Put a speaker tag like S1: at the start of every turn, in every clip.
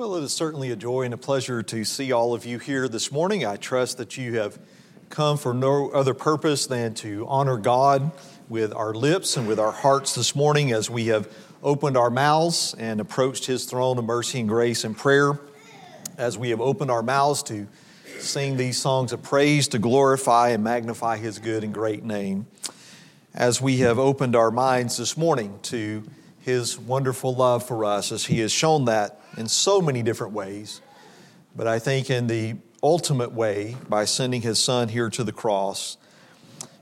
S1: Well, it is certainly a joy and a pleasure to see all of you here this morning. I trust that you have come for no other purpose than to honor God with our lips and with our hearts this morning as we have opened our mouths and approached His throne of mercy and grace and prayer. As we have opened our mouths to sing these songs of praise to glorify and magnify His good and great name. As we have opened our minds this morning to His wonderful love for us, as He has shown that in so many different ways, but I think in the ultimate way by sending his son here to the cross.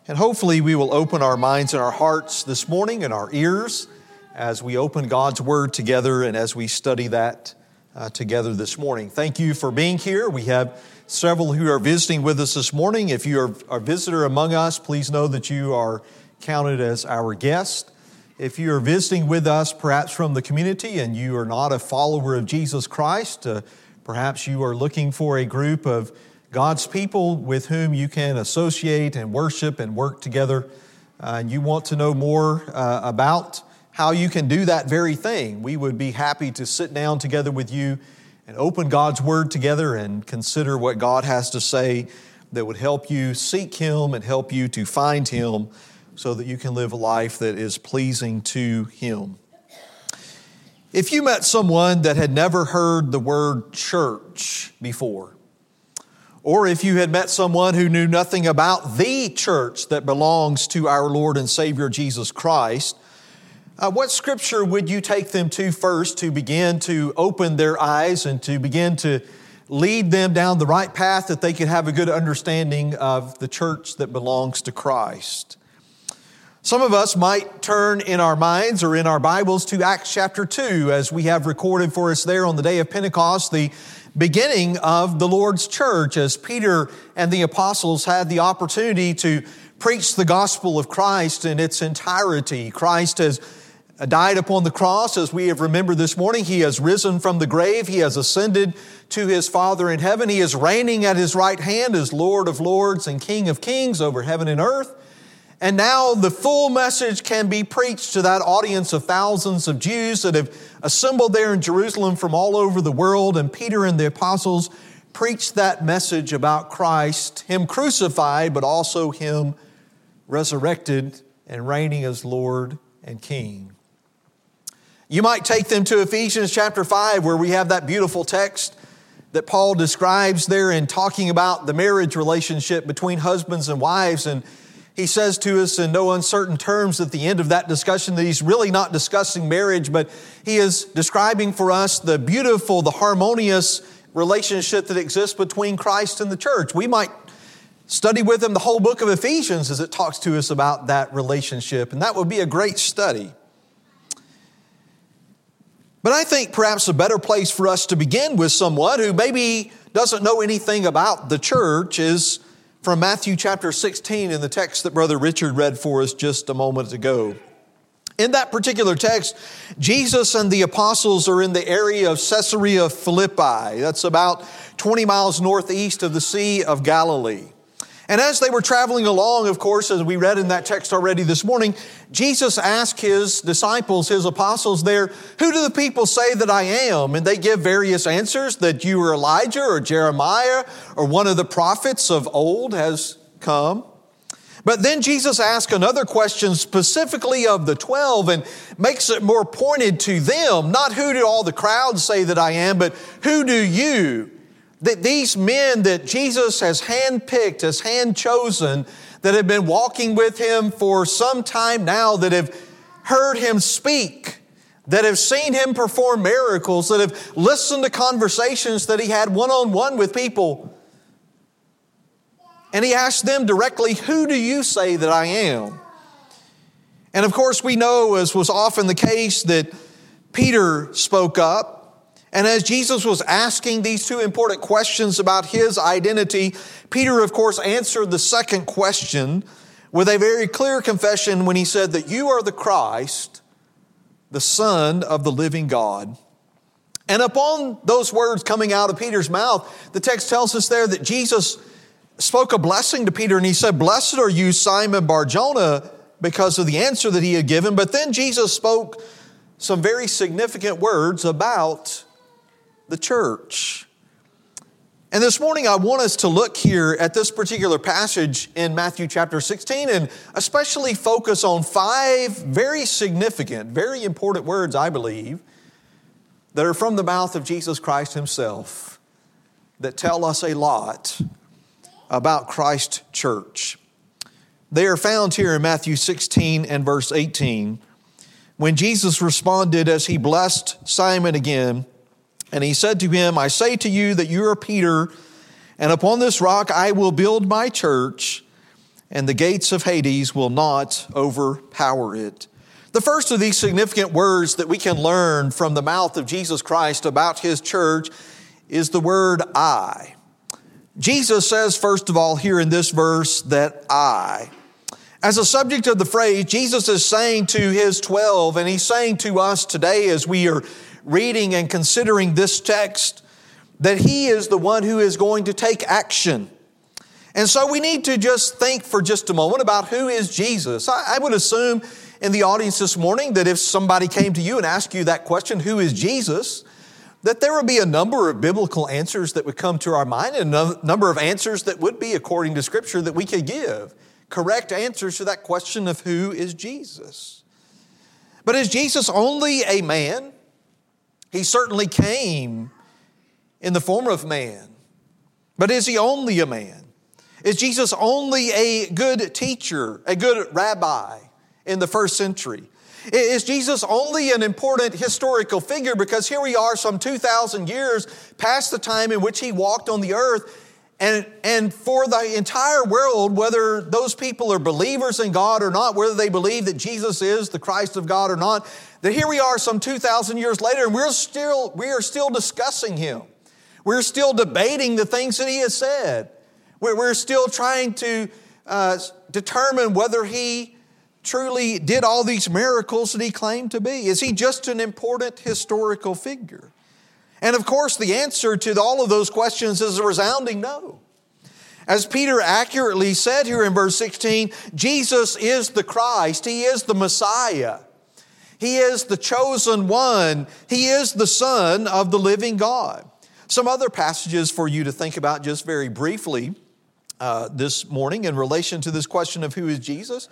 S1: And hopefully, we will open our minds and our hearts this morning and our ears as we open God's Word together and as we study that uh, together this morning. Thank you for being here. We have several who are visiting with us this morning. If you are a visitor among us, please know that you are counted as our guest. If you are visiting with us, perhaps from the community, and you are not a follower of Jesus Christ, uh, perhaps you are looking for a group of God's people with whom you can associate and worship and work together, uh, and you want to know more uh, about how you can do that very thing, we would be happy to sit down together with you and open God's Word together and consider what God has to say that would help you seek Him and help you to find Him so that you can live a life that is pleasing to Him. If you met someone that had never heard the word church before, or if you had met someone who knew nothing about the church that belongs to our Lord and Savior Jesus Christ, uh, what scripture would you take them to first to begin to open their eyes and to begin to lead them down the right path that they could have a good understanding of the church that belongs to Christ? Some of us might turn in our minds or in our Bibles to Acts chapter 2 as we have recorded for us there on the day of Pentecost, the beginning of the Lord's church as Peter and the apostles had the opportunity to preach the gospel of Christ in its entirety. Christ has died upon the cross as we have remembered this morning. He has risen from the grave. He has ascended to his Father in heaven. He is reigning at his right hand as Lord of lords and King of kings over heaven and earth. And now the full message can be preached to that audience of thousands of Jews that have assembled there in Jerusalem from all over the world. And Peter and the apostles preached that message about Christ, Him crucified, but also Him resurrected and reigning as Lord and King. You might take them to Ephesians chapter 5, where we have that beautiful text that Paul describes there in talking about the marriage relationship between husbands and wives. And he says to us in no uncertain terms at the end of that discussion that he's really not discussing marriage, but he is describing for us the beautiful, the harmonious relationship that exists between Christ and the church. We might study with him the whole book of Ephesians as it talks to us about that relationship, and that would be a great study. But I think perhaps a better place for us to begin with someone who maybe doesn't know anything about the church is from Matthew chapter 16 in the text that Brother Richard read for us just a moment ago. In that particular text, Jesus and the apostles are in the area of Caesarea Philippi. That's about 20 miles northeast of the Sea of Galilee. And as they were traveling along, of course, as we read in that text already this morning, Jesus asked his disciples, his apostles there, Who do the people say that I am? And they give various answers that you are Elijah or Jeremiah or one of the prophets of old has come. But then Jesus asks another question specifically of the 12 and makes it more pointed to them. Not who do all the crowds say that I am, but who do you? That these men that Jesus has handpicked, has hand chosen, that have been walking with him for some time now, that have heard him speak, that have seen him perform miracles, that have listened to conversations that he had one on one with people. And he asked them directly, Who do you say that I am? And of course, we know, as was often the case, that Peter spoke up. And as Jesus was asking these two important questions about his identity, Peter, of course, answered the second question with a very clear confession when he said that you are the Christ, the Son of the living God. And upon those words coming out of Peter's mouth, the text tells us there that Jesus spoke a blessing to Peter and he said, Blessed are you, Simon Barjona, because of the answer that he had given. But then Jesus spoke some very significant words about the church. And this morning, I want us to look here at this particular passage in Matthew chapter 16 and especially focus on five very significant, very important words, I believe, that are from the mouth of Jesus Christ Himself that tell us a lot about Christ Church. They are found here in Matthew 16 and verse 18. When Jesus responded as he blessed Simon again, and he said to him, I say to you that you are Peter, and upon this rock I will build my church, and the gates of Hades will not overpower it. The first of these significant words that we can learn from the mouth of Jesus Christ about his church is the word I. Jesus says, first of all, here in this verse, that I. As a subject of the phrase, Jesus is saying to his 12, and he's saying to us today as we are reading and considering this text that He is the one who is going to take action. And so we need to just think for just a moment about who is Jesus. I, I would assume in the audience this morning that if somebody came to you and asked you that question, who is Jesus? That there would be a number of biblical answers that would come to our mind and a number of answers that would be according to Scripture that we could give. Correct answers to that question of who is Jesus. But is Jesus only a man? He certainly came in the form of man. But is he only a man? Is Jesus only a good teacher, a good rabbi in the first century? Is Jesus only an important historical figure because here we are some 2,000 years past the time in which he walked on the earth and, and for the entire world, whether those people are believers in God or not, whether they believe that Jesus is the Christ of God or not, that here we are some 2,000 years later and we're still, we are still discussing him. We're still debating the things that he has said. We're, still trying to uh, determine whether he truly did all these miracles that he claimed to be. Is he just an important historical figure? And of course, the answer to all of those questions is a resounding no. As Peter accurately said here in verse 16, Jesus is the Christ, He is the Messiah. He is the chosen one. He is the Son of the living God. Some other passages for you to think about just very briefly uh, this morning in relation to this question of who is Jesus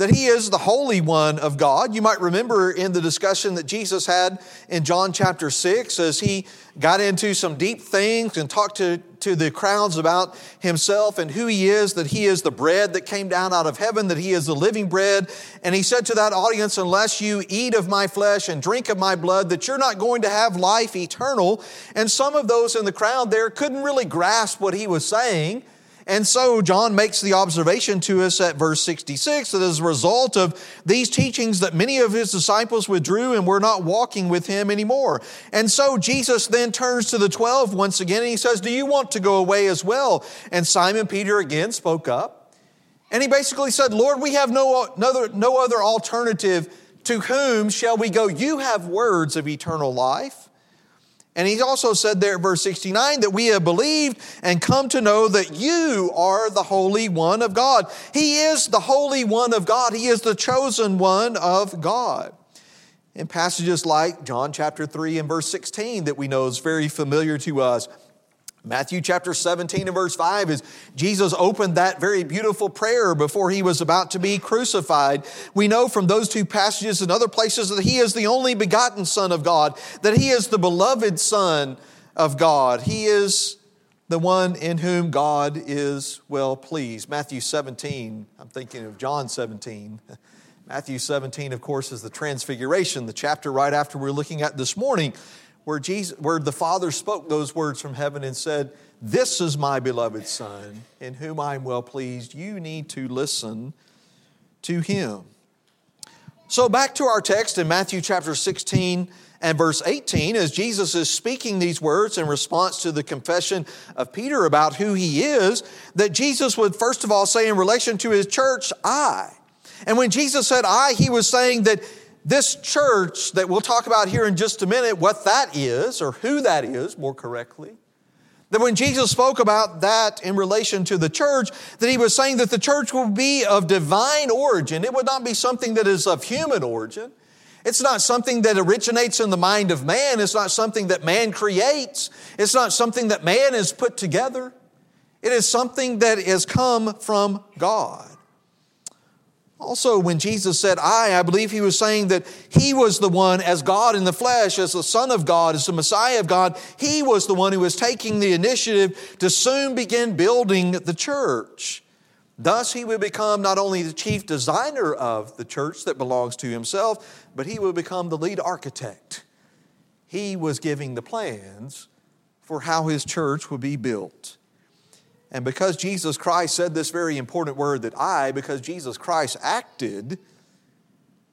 S1: that he is the Holy One of God. You might remember in the discussion that Jesus had in John chapter 6 as he got into some deep things and talked to, to the crowds about himself and who he is, that he is the bread that came down out of heaven, that he is the living bread. And he said to that audience, Unless you eat of my flesh and drink of my blood, that you're not going to have life eternal. And some of those in the crowd there couldn't really grasp what he was saying. And so John makes the observation to us at verse 66 that as a result of these teachings that many of his disciples withdrew and were not walking with him anymore. And so Jesus then turns to the 12 once again and he says, "Do you want to go away as well?" And Simon Peter again spoke up. And he basically said, "Lord, we have no, no, no other alternative. To whom shall we go? You have words of eternal life." And he also said there, verse 69, that we have believed and come to know that you are the Holy One of God. He is the Holy One of God, He is the chosen one of God. In passages like John chapter 3 and verse 16, that we know is very familiar to us, Matthew chapter 17 and verse 5 is Jesus opened that very beautiful prayer before he was about to be crucified. We know from those two passages and other places that he is the only begotten Son of God, that he is the beloved Son of God. He is the one in whom God is well pleased. Matthew 17, I'm thinking of John 17. Matthew 17, of course, is the Transfiguration, the chapter right after we're looking at this morning where, Jesus, where the Father spoke those words from heaven and said, This is my beloved Son, in whom I am well pleased. You need to listen to him. So, back to our text in Matthew chapter 16 and verse 18, as Jesus is speaking these words in response to the confession of Peter about who he is, that Jesus would first of all say in relation to his church, I. And when Jesus said I, he was saying that this church that we'll talk about here in just a minute, what that is, or who that is more correctly, that when Jesus spoke about that in relation to the church, that he was saying that the church will be of divine origin. It would not be something that is of human origin. It's not something that originates in the mind of man. It's not something that man creates. It's not something that man has put together. It is something that has come from God. Also, when Jesus said I, I believe he was saying that he was the one, as God in the flesh, as the Son of God, as the Messiah of God, he was the one who was taking the initiative to soon begin building the church. Thus, he would become not only the chief designer of the church that belongs to himself, but he would become the lead architect. He was giving the plans for how his church would be built. And because Jesus Christ said this very important word that I, because Jesus Christ acted,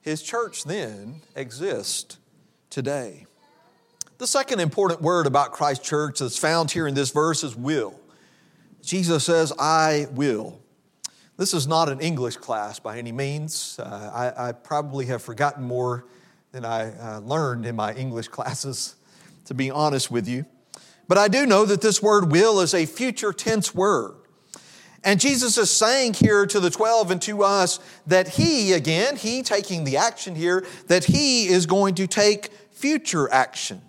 S1: his church then exists today. The second important word about Christ's church that's found here in this verse is will. Jesus says, I will. This is not an English class by any means. Uh, I, I, probably have forgotten more than I uh, learned in my English classes, to be honest with you. But I do know that this word will is a future tense word. And Jesus is saying here to the 12 and to us that He, again, He taking the action here, that He is going to take future action.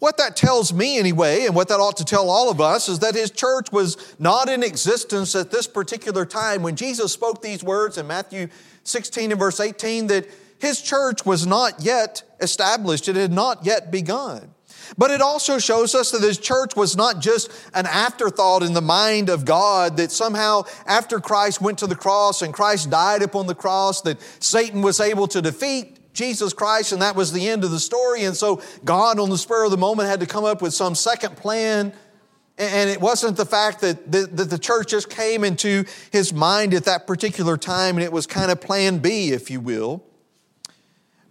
S1: What that tells me, anyway, and what that ought to tell all of us, is that His church was not in existence at this particular time. When Jesus spoke these words in Matthew 16 and verse 18, that His church was not yet established, it had not yet begun. But it also shows us that this church was not just an afterthought in the mind of God, that somehow after Christ went to the cross and Christ died upon the cross, that Satan was able to defeat Jesus Christ and that was the end of the story. And so God, on the spur of the moment, had to come up with some second plan. And it wasn't the fact that the, that the church just came into his mind at that particular time and it was kind of plan B, if you will.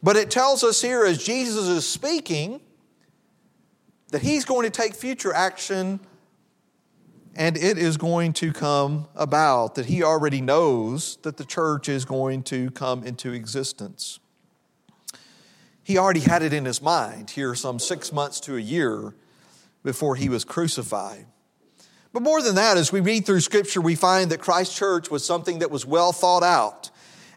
S1: But it tells us here as Jesus is speaking, that he's going to take future action and it is going to come about, that he already knows that the church is going to come into existence. He already had it in his mind here some six months to a year before he was crucified. But more than that, as we read through Scripture, we find that Christ's church was something that was well thought out.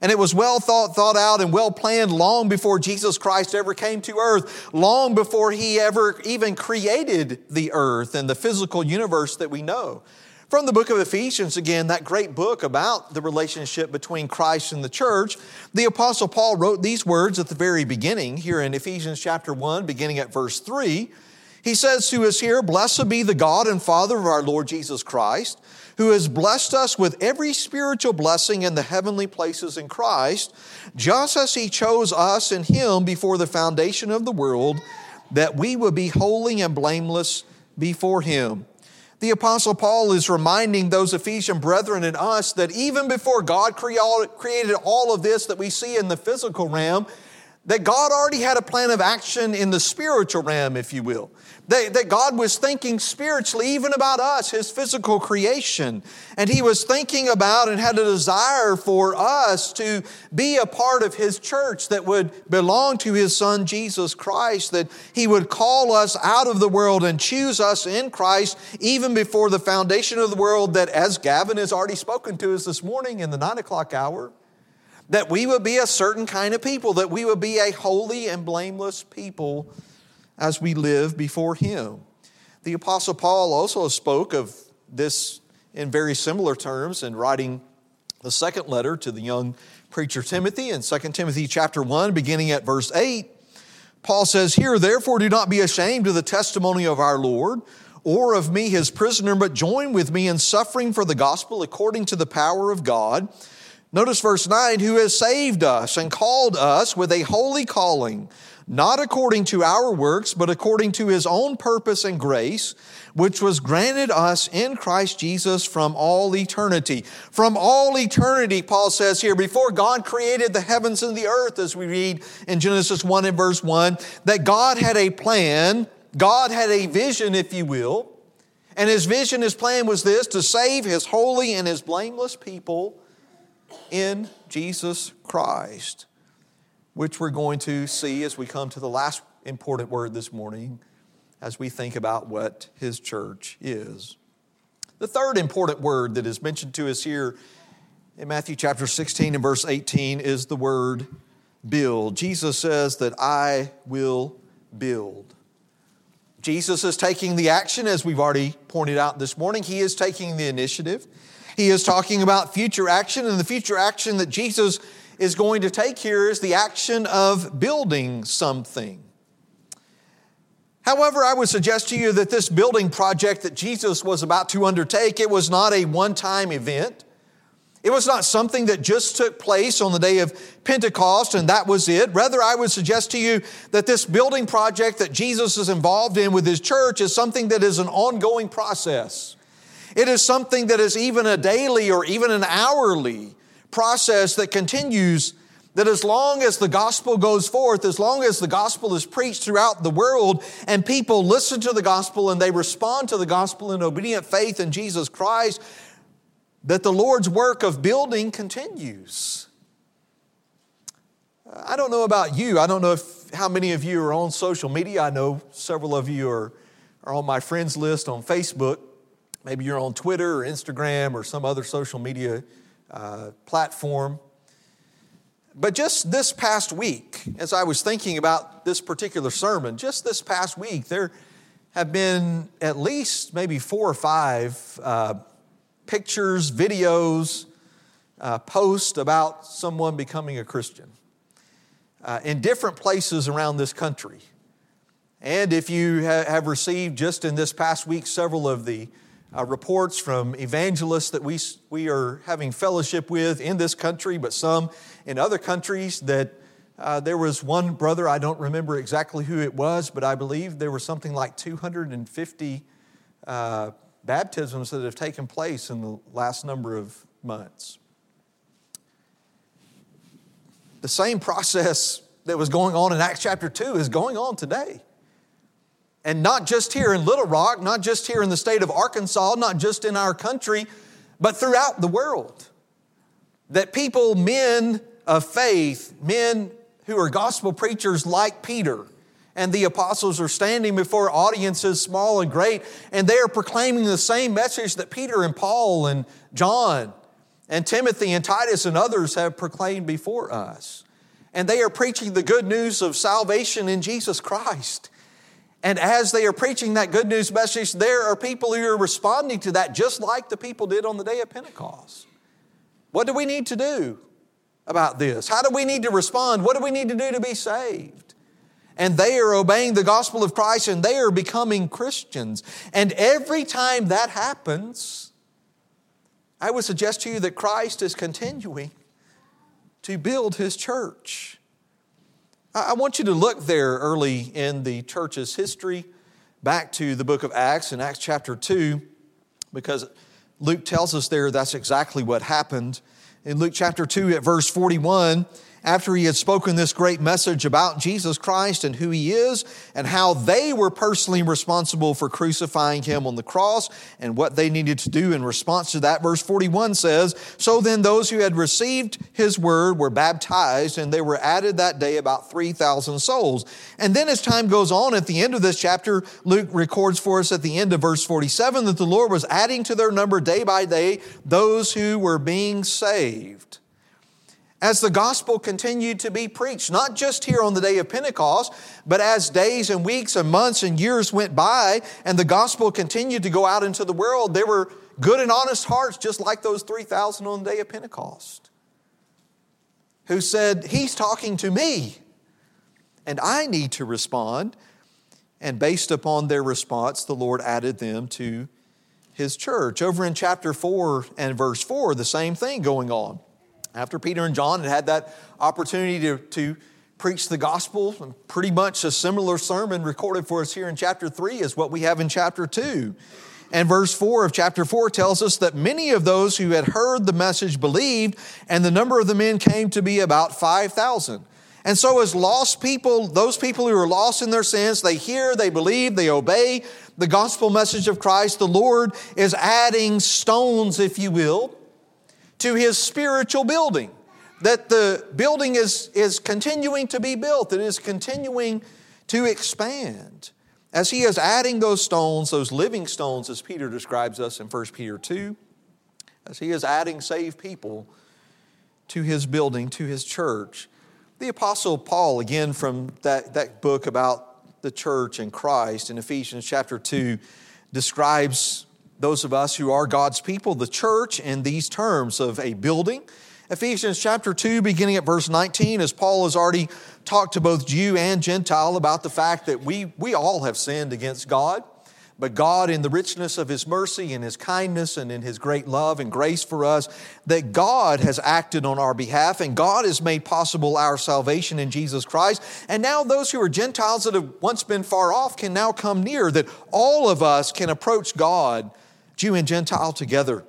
S1: And it was well thought, thought out and well planned long before Jesus Christ ever came to earth, long before he ever even created the earth and the physical universe that we know. From the book of Ephesians, again, that great book about the relationship between Christ and the church, the Apostle Paul wrote these words at the very beginning, here in Ephesians chapter 1, beginning at verse 3. He says to us here, Blessed be the God and Father of our Lord Jesus Christ who has blessed us with every spiritual blessing in the heavenly places in Christ, just as he chose us in him before the foundation of the world, that we would be holy and blameless before him. The Apostle Paul is reminding those Ephesian brethren and us that even before God created all of this that we see in the physical realm, that God already had a plan of action in the spiritual realm, if you will. That, God was thinking spiritually even about us, His physical creation. And He was thinking about and had a desire for us to be a part of His church that would belong to His Son, Jesus Christ, that He would call us out of the world and choose us in Christ even before the foundation of the world, that as Gavin has already spoken to us this morning in the nine o'clock hour, that we would be a certain kind of people, that we would be a holy and blameless people as we live before Him. The Apostle Paul also spoke of this in very similar terms in writing the second letter to the young preacher Timothy in 2 Timothy chapter 1, beginning at verse 8. Paul says, Here, therefore, do not be ashamed of the testimony of our Lord or of me, his prisoner, but join with me in suffering for the gospel according to the power of God Notice verse 9, who has saved us and called us with a holy calling, not according to our works, but according to his own purpose and grace, which was granted us in Christ Jesus from all eternity. From all eternity, Paul says here, before God created the heavens and the earth, as we read in Genesis 1 and verse 1, that God had a plan, God had a vision, if you will, and his vision, his plan was this to save his holy and his blameless people in Jesus Christ, which we're going to see as we come to the last important word this morning as we think about what His church is. The third important word that is mentioned to us here in Matthew chapter 16 and verse 18 is the word build. Jesus says that I will build. Jesus is taking the action, as we've already pointed out this morning. He is taking the initiative. He is talking about future action, and the future action that Jesus is going to take here is the action of building something. However, I would suggest to you that this building project that Jesus was about to undertake, it was not a one-time event. It was not something that just took place on the day of Pentecost and that was it. Rather, I would suggest to you that this building project that Jesus is involved in with his church is something that is an ongoing process. It is something that is even a daily or even an hourly process that continues. That as long as the gospel goes forth, as long as the gospel is preached throughout the world and people listen to the gospel and they respond to the gospel in obedient faith in Jesus Christ, that the Lord's work of building continues. I don't know about you. I don't know if, how many of you are on social media. I know several of you are, are on my friends list on Facebook. Maybe you're on Twitter or Instagram or some other social media uh, platform. But just this past week, as I was thinking about this particular sermon, just this past week, there have been at least maybe four or five uh, pictures, videos, uh, posts about someone becoming a Christian uh, in different places around this country. And if you ha- have received just in this past week several of the uh, reports from evangelists that we, we are having fellowship with in this country, but some in other countries, that uh, there was one brother, I don't remember exactly who it was, but I believe there was something like 250 uh, baptisms that have taken place in the last number of months. The same process that was going on in Acts chapter 2 is going on today. And not just here in Little Rock, not just here in the state of Arkansas, not just in our country, but throughout the world. That people, men of faith, men who are gospel preachers like Peter, and the apostles are standing before audiences small and great, and they are proclaiming the same message that Peter and Paul and John and Timothy and Titus and others have proclaimed before us. And they are preaching the good news of salvation in Jesus Christ. And as they are preaching that good news message, there are people who are responding to that just like the people did on the day of Pentecost. What do we need to do about this? How do we need to respond? What do we need to do to be saved? and they are obeying the gospel of Christ and they are becoming Christians. And every time that happens, I would suggest to you that Christ is continuing to build his church. I want you to look there early in the church's history, back to the book of Acts in Acts chapter 2, because Luke tells us there that's exactly what happened. In Luke chapter 2 at verse 41, after he had spoken this great message about Jesus Christ and who he is and how they were personally responsible for crucifying him on the cross and what they needed to do in response to that. Verse 41 says, So then those who had received his word were baptized and they were added that day about 3,000 souls. And then as time goes on at the end of this chapter, Luke records for us at the end of verse 47 that the Lord was adding to their number day by day those who were being saved as the gospel continued to be preached, not just here on the day of Pentecost, but as days and weeks and months and years went by and the gospel continued to go out into the world, there were good and honest hearts, just like those 3,000 on the day of Pentecost, who said, He's talking to me, and I need to respond. And based upon their response, the Lord added them to His church. Over in chapter 4 and verse 4, the same thing going on. After Peter and John had had that opportunity to, to preach the gospel, pretty much a similar sermon recorded for us here in chapter 3 is what we have in chapter 2. And verse 4 of chapter 4 tells us that many of those who had heard the message believed, and the number of the men came to be about 5,000. And so, as lost people, those people who are lost in their sins, they hear, they believe, they obey the gospel message of Christ. The Lord is adding stones, if you will, to his spiritual building. That the building is, is continuing to be built, it is continuing to expand. As he is adding those stones, those living stones, as Peter describes us in 1 Peter 2, as he is adding saved people to his building, to his church, The Apostle Paul, again from that, that book about the church and Christ in Ephesians chapter 2, describes those of us who are God's people, the church, in these terms of a building. Ephesians chapter 2, beginning at verse 19, as Paul has already talked to both Jew and Gentile about the fact that we, we all have sinned against God. But God, in the richness of His mercy and His kindness and in His great love and grace for us, that God has acted on our behalf and God has made possible our salvation in Jesus Christ. And now those who are Gentiles that have once been far off can now come near, that all of us can approach God, Jew and Gentile together.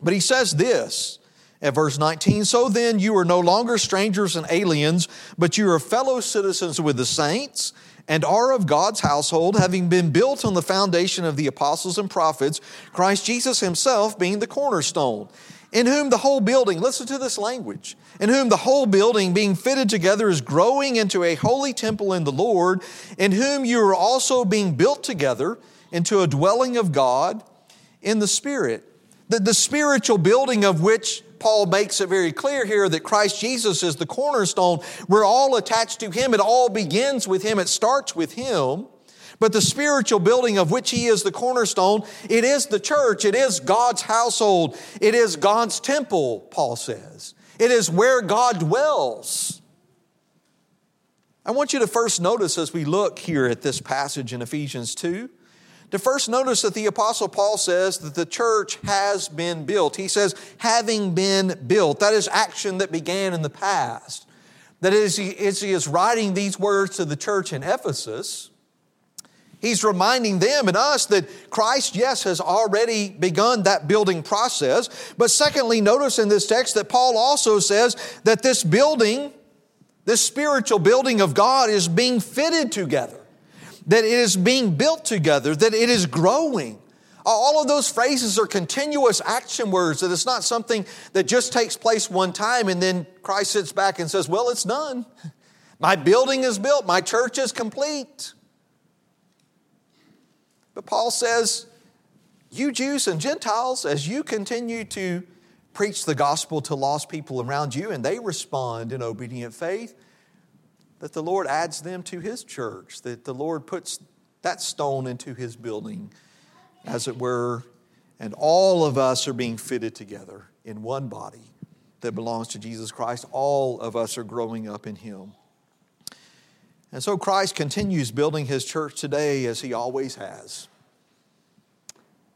S1: But He says this at verse 19 So then you are no longer strangers and aliens, but you are fellow citizens with the saints and are of God's household, having been built on the foundation of the apostles and prophets, Christ Jesus himself being the cornerstone, in whom the whole building, listen to this language, in whom the whole building being fitted together is growing into a holy temple in the Lord, in whom you are also being built together into a dwelling of God in the Spirit. The, the spiritual building of which Paul makes it very clear here that Christ Jesus is the cornerstone. We're all attached to Him. It all begins with Him, it starts with Him. But the spiritual building of which He is the cornerstone, it is the church, it is God's household, it is God's temple, Paul says. It is where God dwells. I want you to first notice as we look here at this passage in Ephesians 2 to first notice that the Apostle Paul says that the church has been built. He says, having been built. That is action that began in the past. That is, as he is writing these words to the church in Ephesus, he's reminding them and us that Christ, yes, has already begun that building process. But secondly, notice in this text that Paul also says that this building, this spiritual building of God, is being fitted together that it is being built together, that it is growing. All of those phrases are continuous action words, that it's not something that just takes place one time and then Christ sits back and says, Well, it's done. My building is built, my church is complete. But Paul says, You Jews and Gentiles, as you continue to preach the gospel to lost people around you and they respond in obedient faith, that the Lord adds them to His church, that the Lord puts that stone into His building, as it were, and all of us are being fitted together in one body that belongs to Jesus Christ. All of us are growing up in Him. And so Christ continues building His church today as He always has.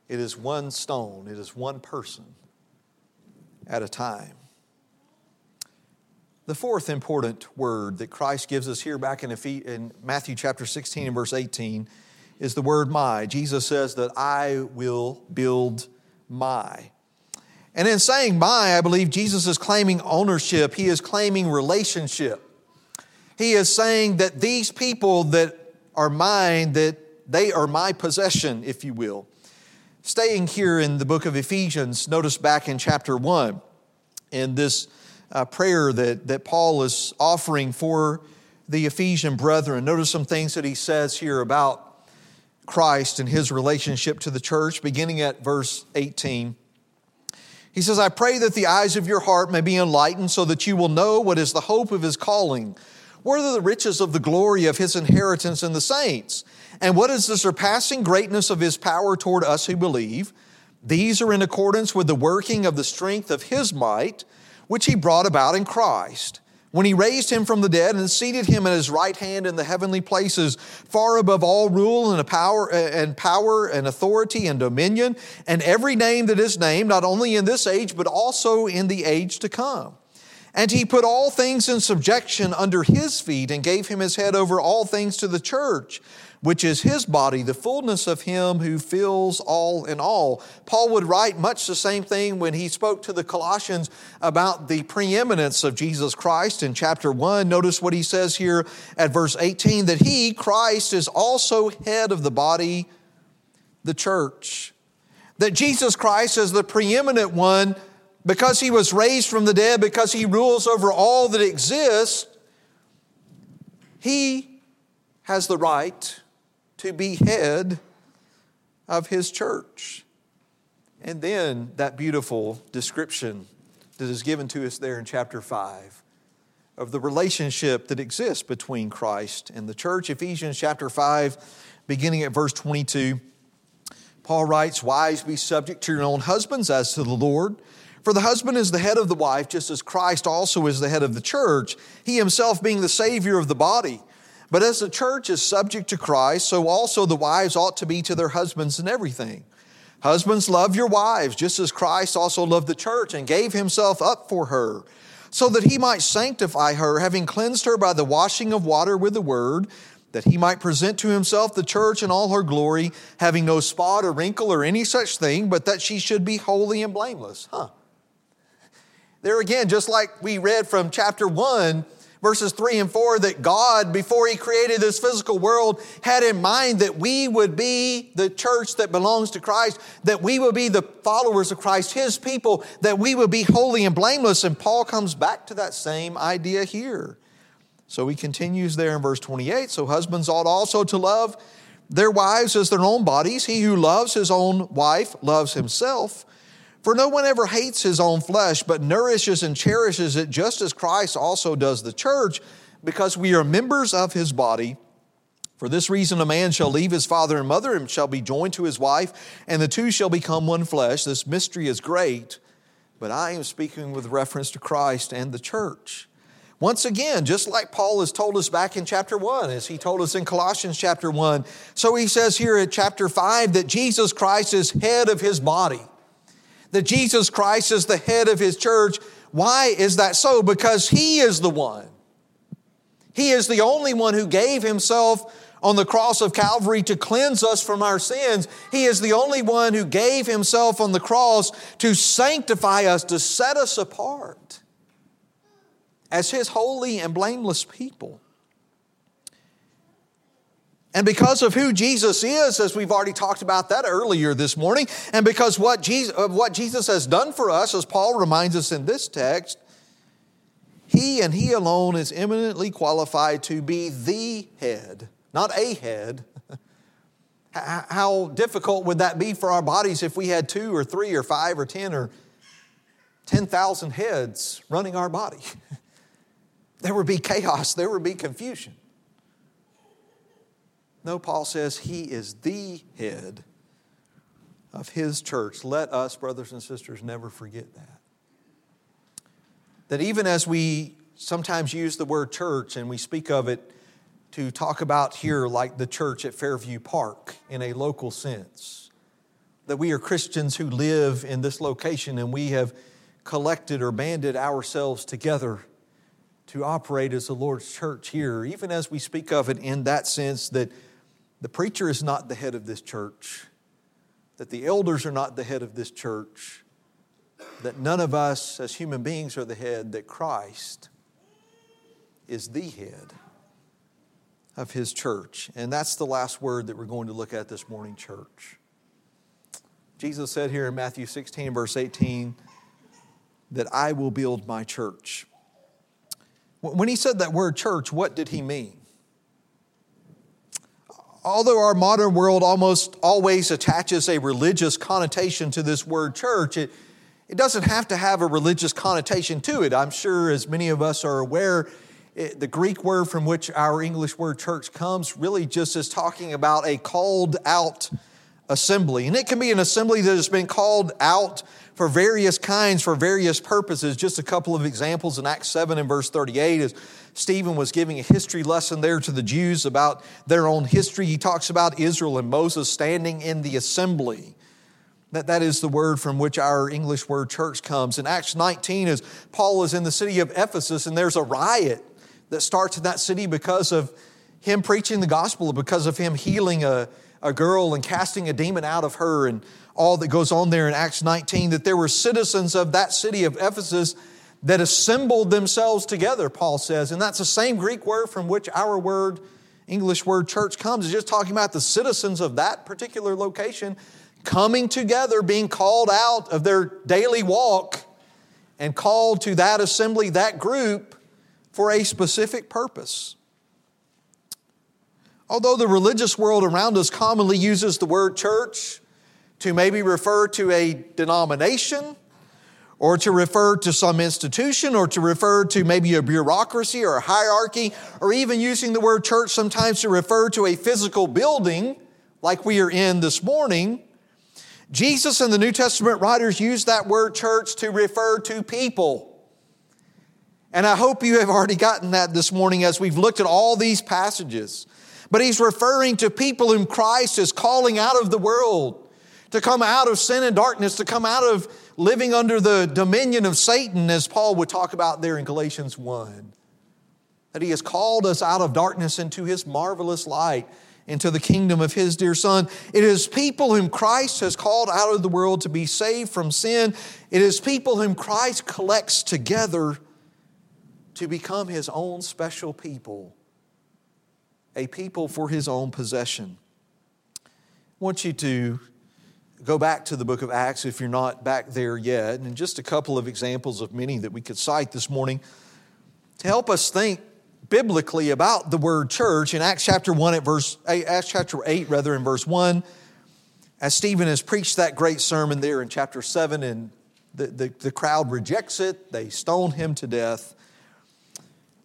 S1: It is one stone, it is one person at a time. The fourth important word that Christ gives us here back in, Matthew chapter 16 and verse 18 is the word my. Jesus says that I will build my. And in saying my, I believe Jesus is claiming ownership, he is claiming relationship. He is saying that these people that are mine, that they are my possession, if you will. Staying here in the book of Ephesians, notice back in chapter 1, in this uh, prayer that, that Paul is offering for the Ephesian brethren. Notice some things that he says here about Christ and his relationship to the church, beginning at verse 18. He says, I pray that the eyes of your heart may be enlightened so that you will know what is the hope of his calling, what are the riches of the glory of his inheritance in the saints, and what is the surpassing greatness of his power toward us who believe. These are in accordance with the working of the strength of his might which he brought about in Christ when he raised him from the dead and seated him at his right hand in the heavenly places, far above all rule and power eh, and power and authority and dominion, and every name that is named, not only in this age, but also in the age to come. And he put all things in subjection under his feet and gave him his head over all things to the church which is his body, the fullness of him who fills all in all. Paul would write much the same thing when he spoke to the Colossians about the preeminence of Jesus Christ in chapter 1. Notice what he says here at verse 18 that he, Christ, is also head of the body, the church. That Jesus Christ is the preeminent one because he was raised from the dead, because he rules over all that exists. He has the right to be head of his church. And then that beautiful description that is given to us there in chapter 5 of the relationship that exists between Christ and the church. Ephesians chapter 5, beginning at verse 22, Paul writes, Wives, be subject to your own husbands as to the Lord. For the husband is the head of the wife, just as Christ also is the head of the church, he himself being the Savior of the body. But as the church is subject to Christ, so also the wives ought to be to their husbands in everything. Husbands, love your wives, just as Christ also loved the church and gave himself up for her so that he might sanctify her, having cleansed her by the washing of water with the word, that he might present to himself the church in all her glory, having no spot or wrinkle or any such thing, but that she should be holy and blameless. Huh. There again, just like we read from chapter 1, verses 3 and 4 that God, before He created this physical world, had in mind that we would be the church that belongs to Christ, that we would be the followers of Christ, His people, that we would be holy and blameless. And Paul comes back to that same idea here. So he continues there in verse 28 So husbands ought also to love their wives as their own bodies. He who loves his own wife loves himself. For no one ever hates his own flesh, but nourishes and cherishes it just as Christ also does the church, because we are members of his body. For this reason, a man shall leave his father and mother and shall be joined to his wife, and the two shall become one flesh. This mystery is great, but I am speaking with reference to Christ and the church. Once again, just like Paul has told us back in chapter 1, as he told us in Colossians chapter 1, so he says here at chapter 5 that Jesus Christ is head of his body that Jesus Christ is the head of his church. Why is that so? Because he is the one. He is the only one who gave himself on the cross of Calvary to cleanse us from our sins. He is the only one who gave himself on the cross to sanctify us, to set us apart as his holy and blameless people. And because of who Jesus is, as we've already talked about that earlier this morning, and because what Jesus, of what Jesus has done for us, as Paul reminds us in this text, he and he alone is eminently qualified to be the head, not a head. How difficult would that be for our bodies if we had two or three or five or ten or 10,000 heads running our body? There would be chaos, there would be confusion. No, Paul says he is the head of his church. Let us, brothers and sisters, never forget that. That even as we sometimes use the word church and we speak of it to talk about here, like the church at Fairview Park in a local sense, that we are Christians who live in this location and we have collected or banded ourselves together to operate as the Lord's church here, even as we speak of it in that sense that the preacher is not the head of this church, that the elders are not the head of this church, that none of us as human beings are the head, that Christ is the head of his church. And that's the last word that we're going to look at this morning, church. Jesus said here in Matthew 16, verse 18, that I will build my church. When he said that word church, what did he mean? Although our modern world almost always attaches a religious connotation to this word church, it, it doesn't have to have a religious connotation to it. I'm sure, as many of us are aware, it, the Greek word from which our English word church comes really just is talking about a called out assembly. And it can be an assembly that has been called out for various kinds, for various purposes. Just a couple of examples in Acts 7 and verse 38 is Stephen was giving a history lesson there to the Jews about their own history. He talks about Israel and Moses standing in the assembly. That, that is the word from which our English word church comes. In Acts 19, as Paul is in the city of Ephesus, and there's a riot that starts in that city because of him preaching the gospel, because of him healing a, a girl and casting a demon out of her, and all that goes on there in Acts 19, that there were citizens of that city of Ephesus that assembled themselves together, Paul says. And that's the same Greek word from which our word, English word church comes. It's just talking about the citizens of that particular location coming together, being called out of their daily walk and called to that assembly, that group, for a specific purpose. Although the religious world around us commonly uses the word church to maybe refer to a denomination or to refer to some institution or to refer to maybe a bureaucracy or a hierarchy, or even using the word church sometimes to refer to a physical building like we are in this morning. Jesus and the New Testament writers use that word church to refer to people. And I hope you have already gotten that this morning as we've looked at all these passages. But he's referring to people whom Christ is calling out of the world, to come out of sin and darkness, to come out of living under the dominion of Satan, as Paul would talk about there in Galatians 1. That he has called us out of darkness into his marvelous light, into the kingdom of his dear Son. It is people whom Christ has called out of the world to be saved from sin. It is people whom Christ collects together to become his own special people, a people for his own possession. I want you to go back to the book of Acts if you're not back there yet, and just a couple of examples of many that we could cite this morning to help us think biblically about the word church in Acts chapter 1 at verse eh, Acts chapter 8 rather in verse 1 as Stephen has preached that great sermon there in chapter 7 and the, the, the crowd rejects it. They stone him to death.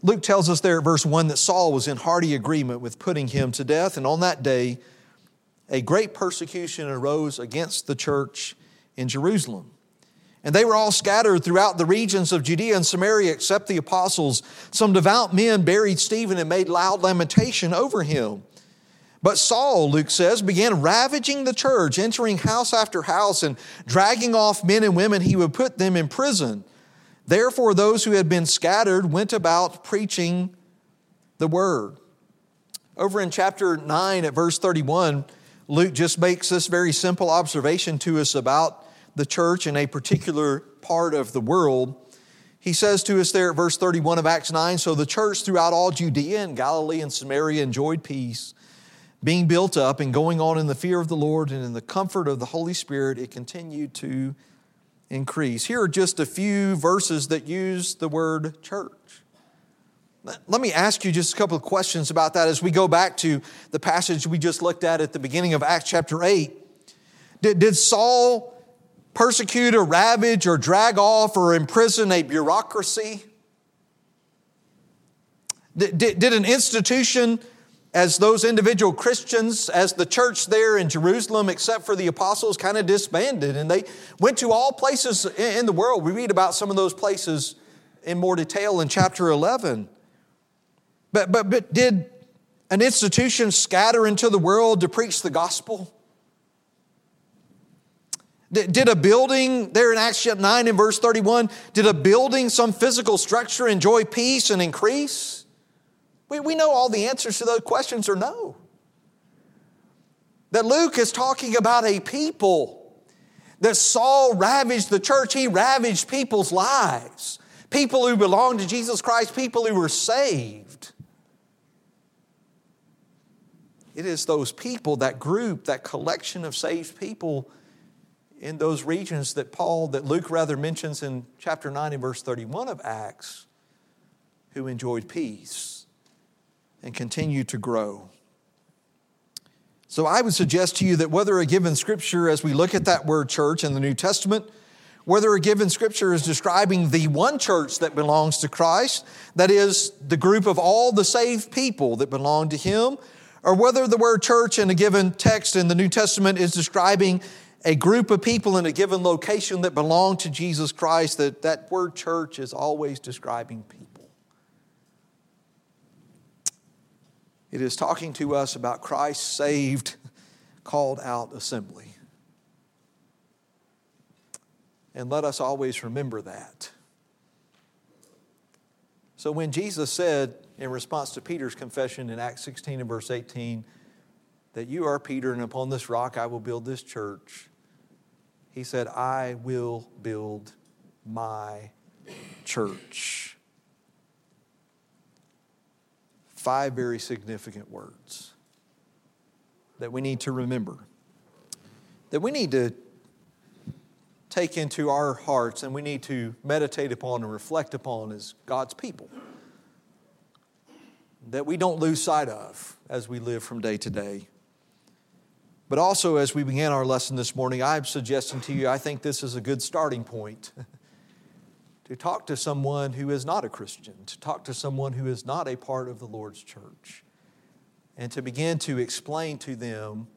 S1: Luke tells us there at verse 1 that Saul was in hearty agreement with putting him to death. And on that day a great persecution arose against the church in Jerusalem. And they were all scattered throughout the regions of Judea and Samaria except the apostles. Some devout men buried Stephen and made loud lamentation over him. But Saul, Luke says, began ravaging the church, entering house after house and dragging off men and women. He would put them in prison. Therefore, those who had been scattered went about preaching the word. Over in chapter 9 at verse 31, Luke just makes this very simple observation to us about the church in a particular part of the world. He says to us there at verse 31 of Acts 9 So the church throughout all Judea and Galilee and Samaria enjoyed peace, being built up and going on in the fear of the Lord and in the comfort of the Holy Spirit, it continued to increase. Here are just a few verses that use the word church. Let me ask you just a couple of questions about that as we go back to the passage we just looked at at the beginning of Acts chapter 8. Did, did Saul persecute or ravage or drag off or imprison a bureaucracy? Did, did, did an institution, as those individual Christians, as the church there in Jerusalem, except for the apostles, kind of disbanded and they went to all places in the world? We read about some of those places in more detail in chapter 11. But, but, but did an institution scatter into the world to preach the gospel? Did a building, there in Acts 9 in verse 31, did a building, some physical structure, enjoy peace and increase? We, we know all the answers to those questions are no. That Luke is talking about a people. That Saul ravaged the church, he ravaged people's lives. People who belonged to Jesus Christ, people who were saved. It is those people, that group, that collection of saved people in those regions that Paul, that Luke rather mentions in chapter 9 and verse 31 of Acts, who enjoyed peace and continued to grow. So I would suggest to you that whether a given scripture, as we look at that word church in the New Testament, whether a given scripture is describing the one church that belongs to Christ, that is, the group of all the saved people that belong to Him, or whether the word church in a given text in the New Testament is describing a group of people in a given location that belong to Jesus Christ, that, that word church is always describing people. It is talking to us about Christ's saved, called out assembly. And let us always remember that. So when Jesus said, in response to Peter's confession in Acts 16 and verse 18 that you are Peter, and upon this rock I will build this church. He said, I will build my church. Five very significant words that we need to remember, that we need to take into our hearts and we need to meditate upon and reflect upon as God's people that we don't lose sight of as we live from day to day. But also, as we begin our lesson this morning, I'm suggesting to you, I think this is a good starting point to talk to someone who is not a Christian, to talk to someone who is not a part of the Lord's church, and to begin to explain to them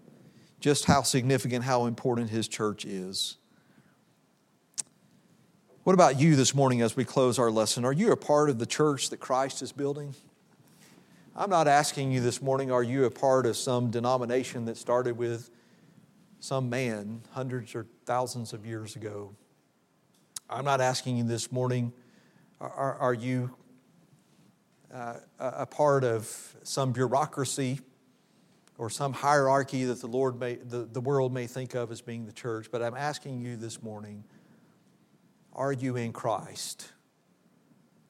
S1: just how significant, how important His church is. What about you this morning as we close our lesson? Are you a part of the church that Christ is building? I'm not asking you this morning, are you a part of some denomination that started with some man hundreds or thousands of years ago? I'm not asking you this morning, are, are you uh, a part of some bureaucracy or some hierarchy that the, Lord may, the, the world may think of as being the church, but I'm asking you this morning, are you in Christ?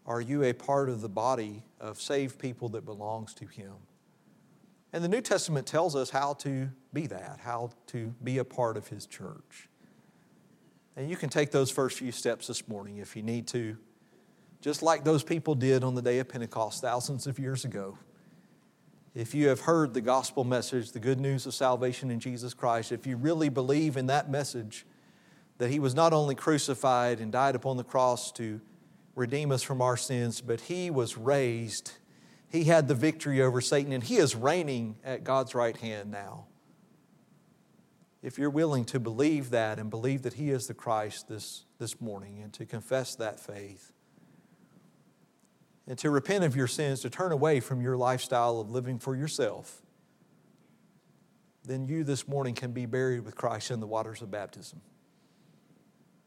S1: Are you a part of the body of saved people that belongs to Him? And the New Testament tells us how to be that, how to be a part of His church. And you can take those first few steps this morning if you need to, just like those people did on the day of Pentecost thousands of years ago. If you have heard the gospel message, the good news of salvation in Jesus Christ, if you really believe in that message, that He was not only crucified and died upon the cross to redeem us from our sins, but He was raised. He had the victory over Satan, and He is reigning at God's right hand now. If you're willing to believe that and believe that He is the Christ this, this morning and to confess that faith, and to repent of your sins, to turn away from your lifestyle of living for yourself, then you this morning can be buried with Christ in the waters of baptism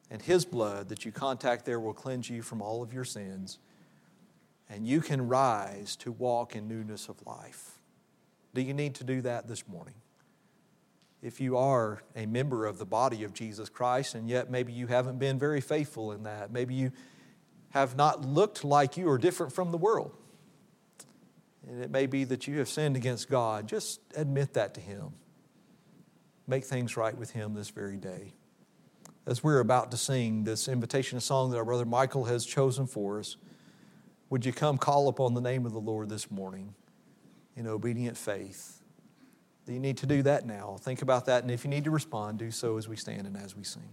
S1: and His blood that you contact there will cleanse you from all of your sins, and you can rise to walk in newness of life. Do you need to do that this morning? If you are a member of the body of Jesus Christ, and yet maybe you haven't been very faithful in that, maybe you have not looked like you are different from the world. And it may be that you have sinned against God. Just admit that to Him. Make things right with Him this very day as we're about to sing this invitation song that our brother Michael has chosen for us, would you come call upon the name of the Lord this morning in obedient faith? Do you need to do that now. Think about that, and if you need to respond, do so as we stand and as we sing.